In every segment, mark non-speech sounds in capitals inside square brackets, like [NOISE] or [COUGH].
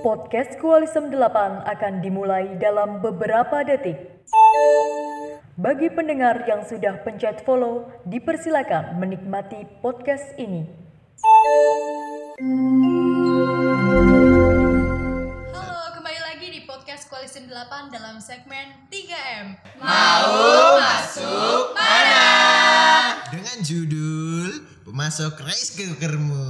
Podcast Kualisem 8 akan dimulai dalam beberapa detik. Bagi pendengar yang sudah pencet follow, dipersilakan menikmati podcast ini. Halo, kembali lagi di podcast Koalisi 8 dalam segmen 3M. dengan Pemasok Rice Cookermu.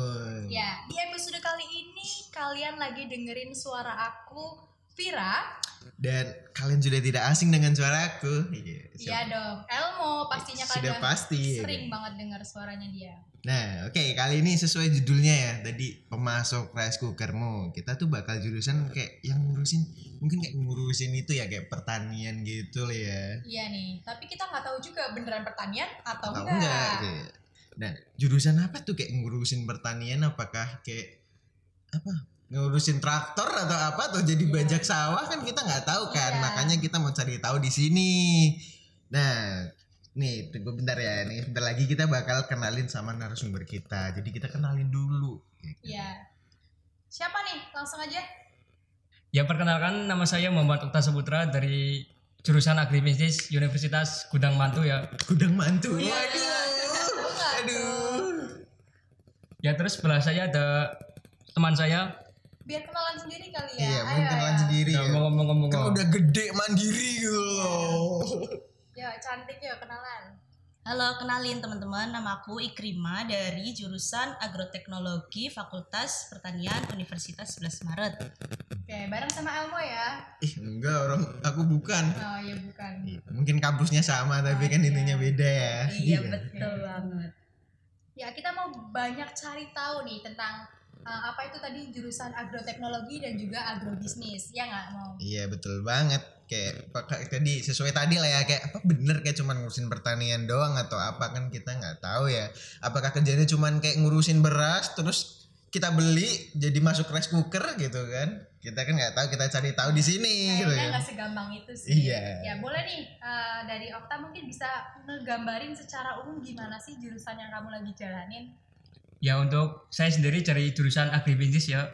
Ya, di episode kali ini kalian lagi dengerin suara aku, Vira. Dan kalian sudah tidak asing dengan suaraku. Iya, Iya siapa? dong, Elmo pastinya Sudah kalian pasti, ya sering kan? banget dengar suaranya dia. Nah, oke kali ini sesuai judulnya ya. Tadi pemasok rice cookermu. Kita tuh bakal jurusan kayak yang ngurusin mungkin kayak ngurusin itu ya kayak pertanian gitu lah ya. Iya nih, tapi kita nggak tahu juga beneran pertanian atau, Atau enggak. enggak? Nah, jurusan apa tuh kayak ngurusin pertanian apakah kayak apa? ngurusin traktor atau apa atau jadi Iya. bajak sawah kan kita nggak tahu kan Iya. makanya kita mau cari tahu di sini nah nih tunggu bentar ya nih bentar lagi kita bakal kenalin sama narasumber kita jadi kita kenalin dulu Iya. Siapa nih? Langsung aja. Ya perkenalkan nama saya Muhammad Okta Saputra dari jurusan Agribisnis Universitas Gudang Mantu ya. gudang mantu Iya. waduh aduh Ya terus sebelah saya ada teman saya. Biar kenalan sendiri kali ya. iya Ayo, mungkin kenalan ayo. sendiri Ya, ya ngomong-ngomong. kan udah gede mandiri gitu loh Ya, cantik ya kenalan. Halo, kenalin teman-teman, nama aku Ikrima dari jurusan Agroteknologi Fakultas Pertanian Universitas 11 Maret. Oke, bareng sama Elmo ya. ih enggak orang aku bukan Oh, ya bukan. Iya, mungkin kampusnya sama tapi kan Iya. intinya beda ya Iya, betul banget. Ya, kita mau banyak cari tahu nih tentang uh, apa itu tadi jurusan agroteknologi dan juga agrobisnis. Ya nggak mau? Iya betul banget kayak tadi sesuai tadi lah ya kayak apa bener kayak cuman ngurusin pertanian doang atau apa kan kita nggak tahu ya apakah kerjanya cuman kayak ngurusin beras terus kita beli jadi masuk rice cooker gitu kan kita kan nggak tahu kita cari tahu di sini gitu Kayaknya ya nggak segampang itu sih. Iya. Ya boleh nih uh, dari Okta mungkin bisa ngegambarin secara umum gimana sih jurusan yang kamu lagi jalanin? Ya untuk saya sendiri cari jurusan Agribisnis ya.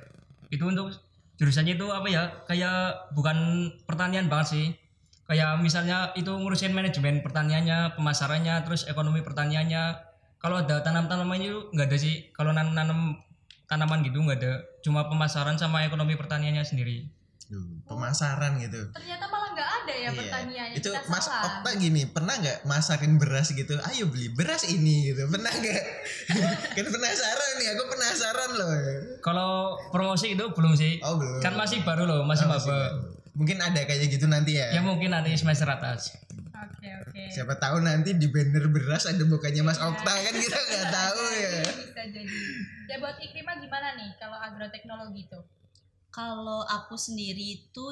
Itu untuk jurusannya itu apa ya? Kayak bukan pertanian banget sih. Kayak misalnya itu ngurusin manajemen pertaniannya, pemasarannya, terus ekonomi pertaniannya. Kalau ada tanam-tanamannya itu nggak ada sih. Kalau nanam-nanam tanaman gitu nggak ada. Cuma pemasaran sama ekonomi pertaniannya sendiri. Duh, pemasaran gitu Ternyata malah nggak ada ya Iya. pertaniannya. itu kita mas salah. Okta gini pernah nggak masakin beras gitu ayo beli beras ini gitu pernah nggak [LAUGHS] kan penasaran nih aku penasaran loh Kalau promosi itu belum sih. oh belum Kan masih baru loh, masih Oh, maba. baru. Mungkin ada kayak gitu nanti ya. Ya mungkin nanti semester atas. Oke oke. Siapa tahu nanti di banner beras ada bukannya Mas Iya. Okta kan kita nggak [LAUGHS] tahu ya. Bisa jadi. Ya buat Ikrima gimana nih kalau agroteknologi itu? Kalau aku sendiri itu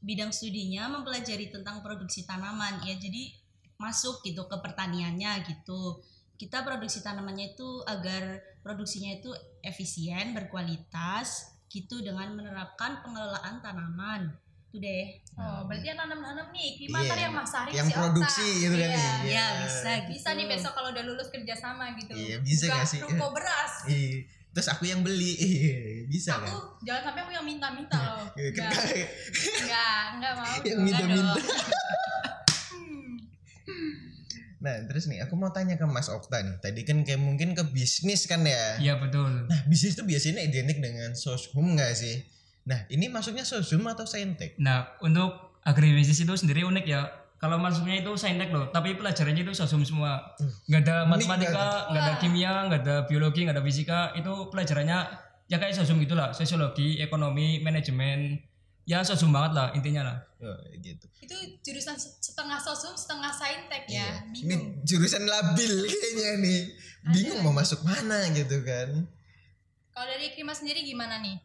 bidang studinya mempelajari tentang produksi tanaman ya. Jadi masuk gitu ke pertaniannya gitu. Kita produksi tanamannya itu agar produksinya itu efisien, berkualitas gitu dengan menerapkan pengelolaan tanaman. Itu deh. Oh, berarti yang nanam-nanam nih, Iya, ntar yang masarin yang si produksi gitu kan Iya. ya. Ya, bisa gitu. Bisa nih besok kalau udah lulus kerja sama gitu. Iya, bisa Buka nggak sih? Ruko beras. [LAUGHS] Ih, Terus aku yang beli, [LAUGHS] Ih, bisa Aku kan? jangan sampai aku yang minta-minta loh. Iya, Enggak, enggak, enggak mau. [LAUGHS] yang minta-minta. Hmm. Nah, terus nih aku mau tanya ke Mas Okta nih. Tadi kan kayak mungkin ke bisnis kan ya. Iya betul. Nah, bisnis itu biasanya identik dengan soshum nggak sih? Nah, ini masuknya soshum atau saintek? Nah untuk agribisnis itu sendiri unik ya. Kalau masuknya itu saintek loh, tapi pelajarannya itu sosum semua. Nggak ada matematika, nggak ada kimia, nggak ada biologi, nggak ada fisika. Itu pelajarannya ya kayak sosum gitulah, sosiologi, ekonomi, manajemen. Ya sosum banget lah intinya lah. Oh, gitu. Itu jurusan se- setengah sosum, setengah saintek ya. Iya. Ini Bingung. jurusan labil kayaknya nih. Bingung mau masuk mana gitu kan. Kalau dari Ikrima sendiri gimana nih?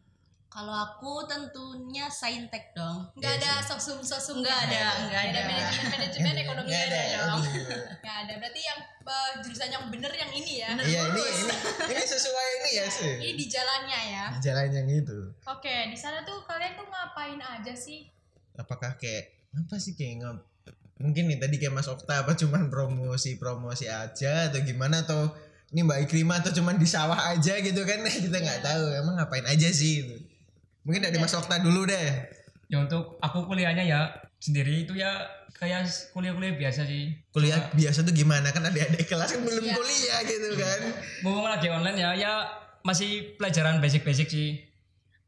Kalau aku tentunya saintek dong. Enggak Iya ada sosum-sosum. Nggak ada, nggak ada. Manajemen-manajemen [LAUGHS] ekonomi Nggak ada ada. dong. aduh. Enggak ada. Berarti yang eh, jurusan yang bener yang ini ya. Iya, ini ini [LAUGHS] ini sesuai ini ya sih. Ini di jalannya ya. Di jalan yang itu. Oke, di sana tuh kalian tuh ngapain aja sih? Apakah kayak apa sih kayak ngap mungkin nih tadi kayak Mas Okta apa cuman promosi promosi aja atau gimana atau ini Mbak Ikrima atau cuman di sawah aja gitu kan [LAUGHS] kita nggak Iya. tahu emang ngapain aja sih gitu. Mungkin dari Mas Okta dulu deh. ya untuk aku kuliahnya ya sendiri itu ya kayak kuliah-kuliah biasa sih Kuliah biasa tuh gimana kan adik-adik kelas kan belum Iya. kuliah gitu kan. ngomong lagi online ya ya masih pelajaran basic-basic sih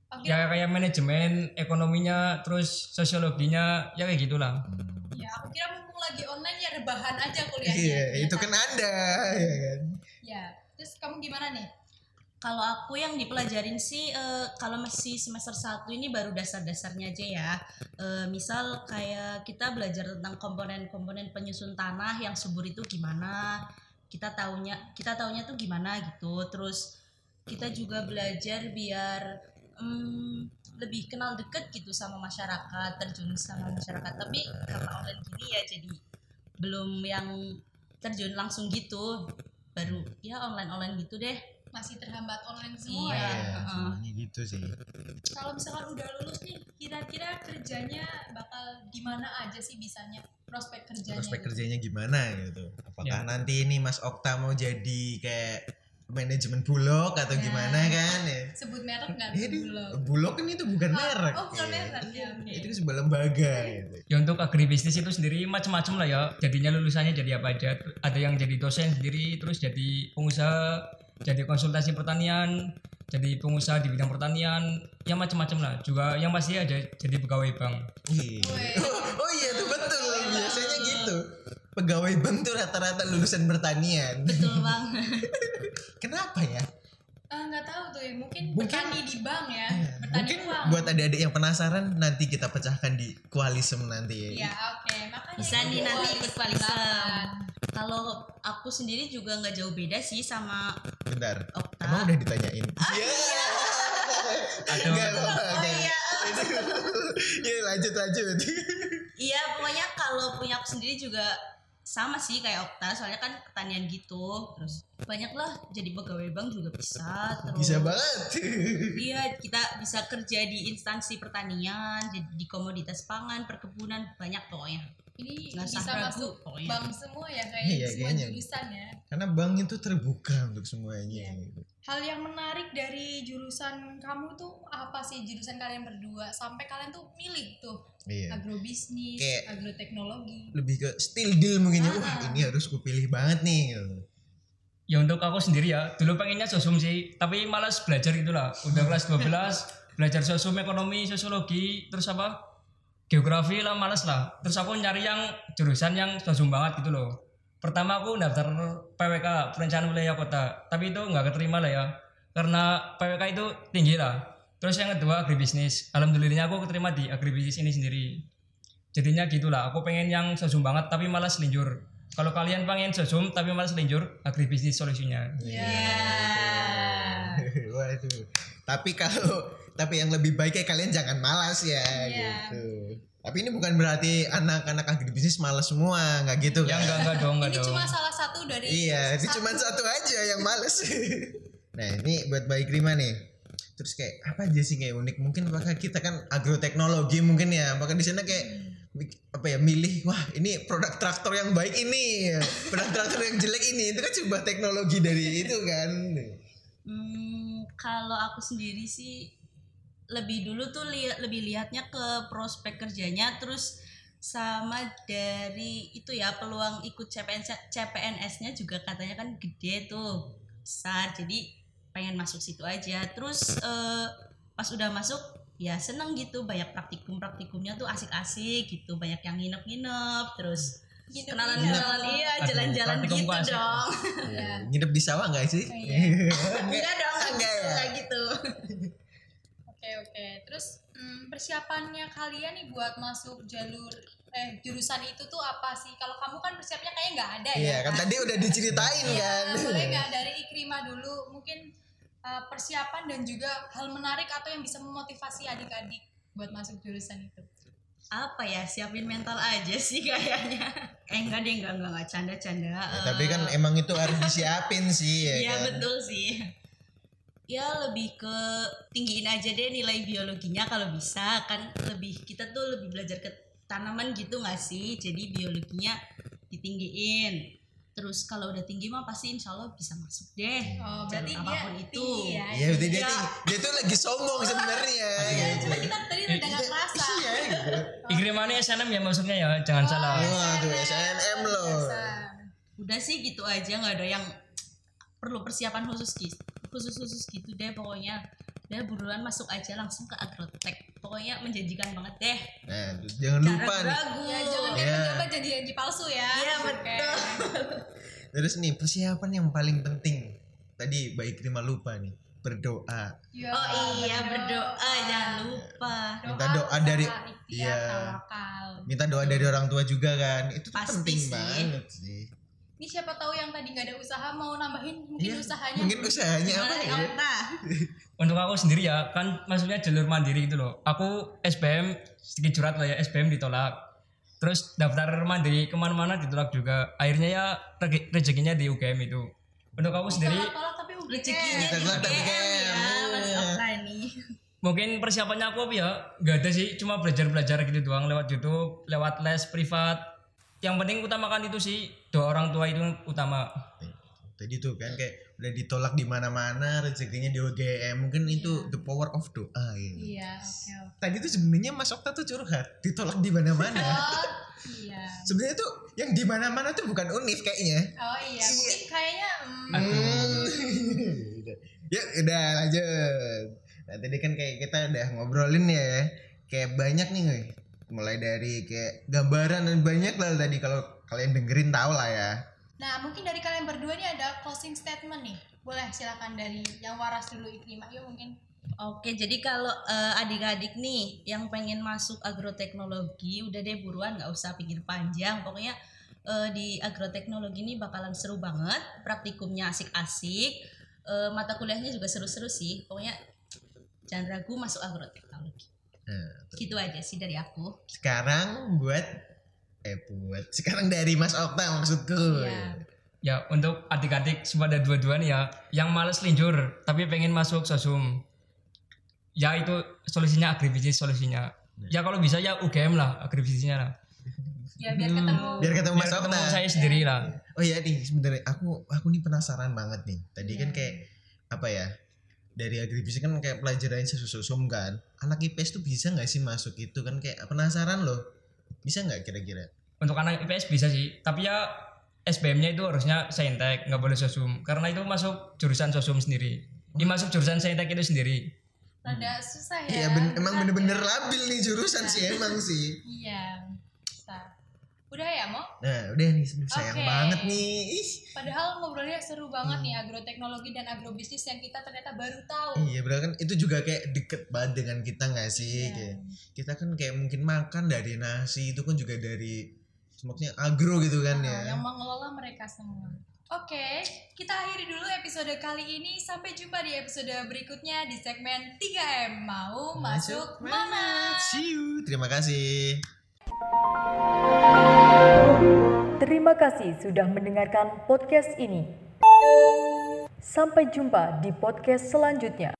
Oke. ya kayak manajemen ekonominya terus sosiologinya ya kayak gitulah Ya, aku kira mumpung lagi online ya rebahan aja kuliahnya. Iya, ternyata. itu kan Anda ya kan. Ya, terus kamu gimana nih? Kalau aku yang dipelajarin sih eh, kalau masih semester 1 ini baru dasar-dasarnya aja ya. Eh, misal kayak kita belajar tentang komponen-komponen penyusun tanah yang subur itu gimana. Kita taunya kita taunya tuh gimana gitu. Terus kita juga belajar biar hmm, lebih kenal deket gitu sama masyarakat, terjun sama masyarakat. Tapi karena online gini ya jadi belum yang terjun langsung gitu. Baru ya online-online gitu deh. Masih terhambat online semua Iya. ya. heeh. semuanya gitu sih. Kalau misalkan udah lulus nih, kira-kira kerjanya bakal di mana aja sih bisanya? Prospek kerjanya. Prospek gitu. kerjanya gimana gitu. Apakah Ya. nanti ini Mas Okta mau jadi kayak manajemen bulog atau Ya. gimana kan ya? Sebut merek nggak di- belum? bulog kan itu bukan Oh, merek. oh, bukan ya. merek, ya, oke. Itu kan sebuah lembaga gitu. ya untuk agribisnis itu sendiri macam-macam lah ya jadinya lulusannya jadi apa aja ada yang jadi dosen sendiri terus jadi pengusaha jadi konsultasi pertanian jadi pengusaha di bidang pertanian ya macam-macam lah juga yang pasti ada jadi pegawai bank. Oh, oh iya tuh betul. Biasanya gitu. Pegawai bank tuh rata-rata lulusan pertanian. Betul [LAUGHS] bang. Kenapa ya? Ah, nggak tahu tuh ya, mungkin, Mungkin- bertani di bank ya, Iya, bertani Mungkin uang. Buat adik-adik yang penasaran nanti kita pecahkan di koalisem nanti ya. Ya oke, makanya Bisa nih ikut nanti ikut koalisem. koalisem. Kalau aku sendiri juga nggak jauh beda sih sama Bentar. Okta. Emang udah ditanyain? Ah, Iya. Aduh. Enggak. Oh iya. [LAUGHS] Iya lanjut lanjut. Iya pokoknya kalau punya aku sendiri juga sama sih kayak Okta soalnya kan pertanian gitu terus banyak lah jadi pegawai bank juga bisa terus Bisa banget. [LAUGHS] iya kita bisa kerja di instansi pertanian jadi di komoditas pangan perkebunan banyak pokoknya Ini Nggak bisa ragu masuk pokoknya. bank semua ya kayak Iya, semua kayaknya. jurusan ya. Karena bank itu terbuka untuk semuanya. Iya. gitu. Hal yang menarik dari jurusan kamu tuh apa sih jurusan kalian berdua sampai kalian tuh milih tuh Iya. agrobisnis, Kayak- agroteknologi. Lebih ke still deal mungkin ya. Ah. Wah ini harus kupilih banget nih. gitu. ya untuk aku sendiri ya dulu pengennya sosum sih tapi malas belajar itulah udah kelas [LAUGHS] 12 belajar sosum ekonomi sosiologi terus apa geografi lah malas lah. Terus aku nyari yang jurusan yang sosum banget gitu loh. Pertama aku daftar PWK perencanaan wilayah kota. Tapi itu nggak keterima lah ya. Karena PWK itu tinggi lah. Terus yang kedua agribisnis. Alhamdulillahnya aku keterima di agribisnis ini sendiri. Jadinya gitulah. Aku pengen yang sosum banget tapi malas selinjur kalau kalian pengen sosum tapi malas selinjur agribisnis solusinya. Ya. Waduh. Tapi kalau tapi yang lebih baik kayak kalian jangan malas ya Iya. gitu. Tapi ini bukan berarti anak-anak agribisnis malas semua, nggak gitu ya kan? enggak enggak dong enggak Ini dong cuma salah satu dari Iya, itu satu- cuma satu aja yang males. [LAUGHS] nah, ini buat baik Rima nih. Terus kayak apa aja sih kayak unik? Mungkin apakah kita kan agroteknologi mungkin ya. Apakah di sana kayak apa ya milih wah ini produk traktor yang baik ini produk traktor yang jelek ini itu kan sebuah teknologi dari itu kan Hmm, kalau aku sendiri sih lebih dulu tuh lihat lebih lihatnya ke prospek kerjanya terus sama dari itu ya peluang ikut CPNS CPNS-nya juga katanya kan gede tuh besar jadi pengen masuk situ aja terus eh, pas udah masuk ya seneng gitu banyak praktikum praktikumnya tuh asik-asik gitu banyak yang nginep-nginep terus iya Aduh, jalan-jalan praktikum gitu kok asik. dong Ya, nginep di sawah nggak sih Iya. [LAUGHS] enggak dong enggak Enggak gitu, ya? enggak gitu Oke. Terus hmm, persiapannya kalian nih buat masuk jalur eh jurusan itu tuh apa sih? Kalau kamu kan persiapnya kayaknya nggak ada ya. Iya kan tadi udah diceritain Iya, kan boleh nggak dari Ikrima dulu mungkin uh, persiapan dan juga hal menarik atau yang bisa memotivasi adik-adik buat masuk jurusan itu. apa ya siapin mental aja sih kayaknya eh enggak deh enggak enggak enggak canda canda Ya, tapi kan emang itu harus disiapin sih ya iya kan betul sih ya lebih ke tinggiin aja deh nilai biologinya kalau bisa kan lebih kita tuh lebih belajar ke tanaman gitu nggak sih jadi biologinya ditinggiin terus kalau udah tinggi mah pasti insya Allah bisa masuk deh Oh, Jalur berarti dia apa pun itu tinggi ya. Iya, berarti dia, Iya. tuh- dia tuh lagi sombong sebenarnya. Iya, gitu. cuma kita tadi udah nggak kerasa. Iya, gitu. Ikrimannya SNM ya maksudnya ya, jangan salah. Wah, tuh SNM loh. Udah sih gitu aja nggak ada yang perlu persiapan khusus gitu khusus khusus gitu deh pokoknya udah buruan masuk aja langsung ke agrotek pokoknya menjanjikan banget deh Nah, terus jangan lupa nih. ragu Ya, jangan Iya. jangan janji-janji palsu ya. Iya, betul. [LAUGHS] Terus nih persiapan yang paling penting. Tadi baik terima lupa nih berdoa. Ya, oh iya berdoa jangan lupa Minta doa dari- iya. Minta doa dari orang tua juga kan. Itu Pasti penting sih. banget sih. Ini siapa tahu yang tadi nggak ada usaha mau nambahin mungkin Iya, usahanya. Mungkin usahanya apa Gimana, ya? Untuk aku sendiri ya, kan maksudnya jalur mandiri gitu loh. Aku SBM sedikit curhat lah ya, SBM ditolak. Terus daftar mandiri ke mana-mana ditolak juga. Akhirnya ya re- rezekinya di UGM itu. Untuk aku sendiri, tapi UGM. rezekinya di tapi UGM ya. Mas ini mungkin persiapannya aku apa ya, gak ada sih, cuma belajar-belajar gitu doang lewat YouTube, lewat les privat. Yang penting utamakan itu sih, doa orang tua itu utama. Tadi tuh kan kayak udah ditolak di mana-mana, rezekinya di UGM. Mungkin itu the power of doa ya. Iya, oke. oke. Tadi tuh sebenarnya Mas Okta tuh curhat, ditolak di mana-mana. Oh, [LAUGHS] iya. sebenarnya tuh yang di mana-mana tuh bukan univ kayaknya. Oh iya, mungkin kayaknya hmm, [LAUGHS] ya udah lanjut. Nah tadi kan kayak kita udah ngobrolin ya, kayak banyak nih gue. Mulai dari kayak gambaran dan banyak lah tadi kalau kalian dengerin tahu lah ya. Nah, mungkin dari kalian berdua nih ada closing statement nih. Boleh silakan dari yang waras dulu Ikrimah. Yuk mungkin. Oke, jadi kalau eh, adik-adik nih yang pengen masuk agroteknologi, udah deh buruan nggak usah pikir panjang. Pokoknya eh, di agroteknologi ini bakalan seru banget, praktikumnya asik-asik, eh, mata kuliahnya juga seru-seru sih. Pokoknya jangan ragu masuk agroteknologi. Nah, Gitu aja sih dari aku. sekarang buat eh buat sekarang dari Mas Okta maksudku. Iya. Ya untuk adik-adik sepada dua-dua nih ya, yang males linjur tapi pengen masuk sosum, ya itu solusinya agribisnis solusinya. Ya kalau bisa ya UGM lah agribisnisnya lah. Ya biar ketemu. Biar ketemu Mas Biar ketemu Okta. saya sendiri lah. Oh iya nih sebenarnya aku aku nih penasaran banget nih. Tadi kan Iya. kayak apa ya? Dari agribisnis kan kayak pelajaran sesusum kan. Anak IPS tuh bisa nggak sih masuk itu kan kayak penasaran loh. Bisa nggak kira-kira? Untuk anak IPS bisa sih, tapi ya SBM-nya itu harusnya saintek, nggak boleh sosum, karena itu masuk jurusan sosum sendiri. Ini masuk jurusan saintek itu sendiri. Rada susah ya. Iya ben- emang bener-bener labil nih jurusan sih emang sih. Iya. Udah ya, Mo? Nah udah nih sayang Oke. banget nih. Ih, Padahal ngobrolnya seru banget Hmm. nih agroteknologi dan agrobisnis yang kita ternyata baru tahu. Iya berarti kan itu juga kayak deket banget dengan kita nggak sih? Iya. Kayak kita kan kayak mungkin makan dari nasi itu kan juga dari maksudnya agro gitu kan Nah, ya. yang mengelola mereka semua. Oke, kita akhiri dulu episode kali ini. Sampai jumpa di episode berikutnya di segmen 3M. Mau masuk mana? See you. Terima kasih. Terima kasih sudah mendengarkan podcast ini. Sampai jumpa di podcast selanjutnya.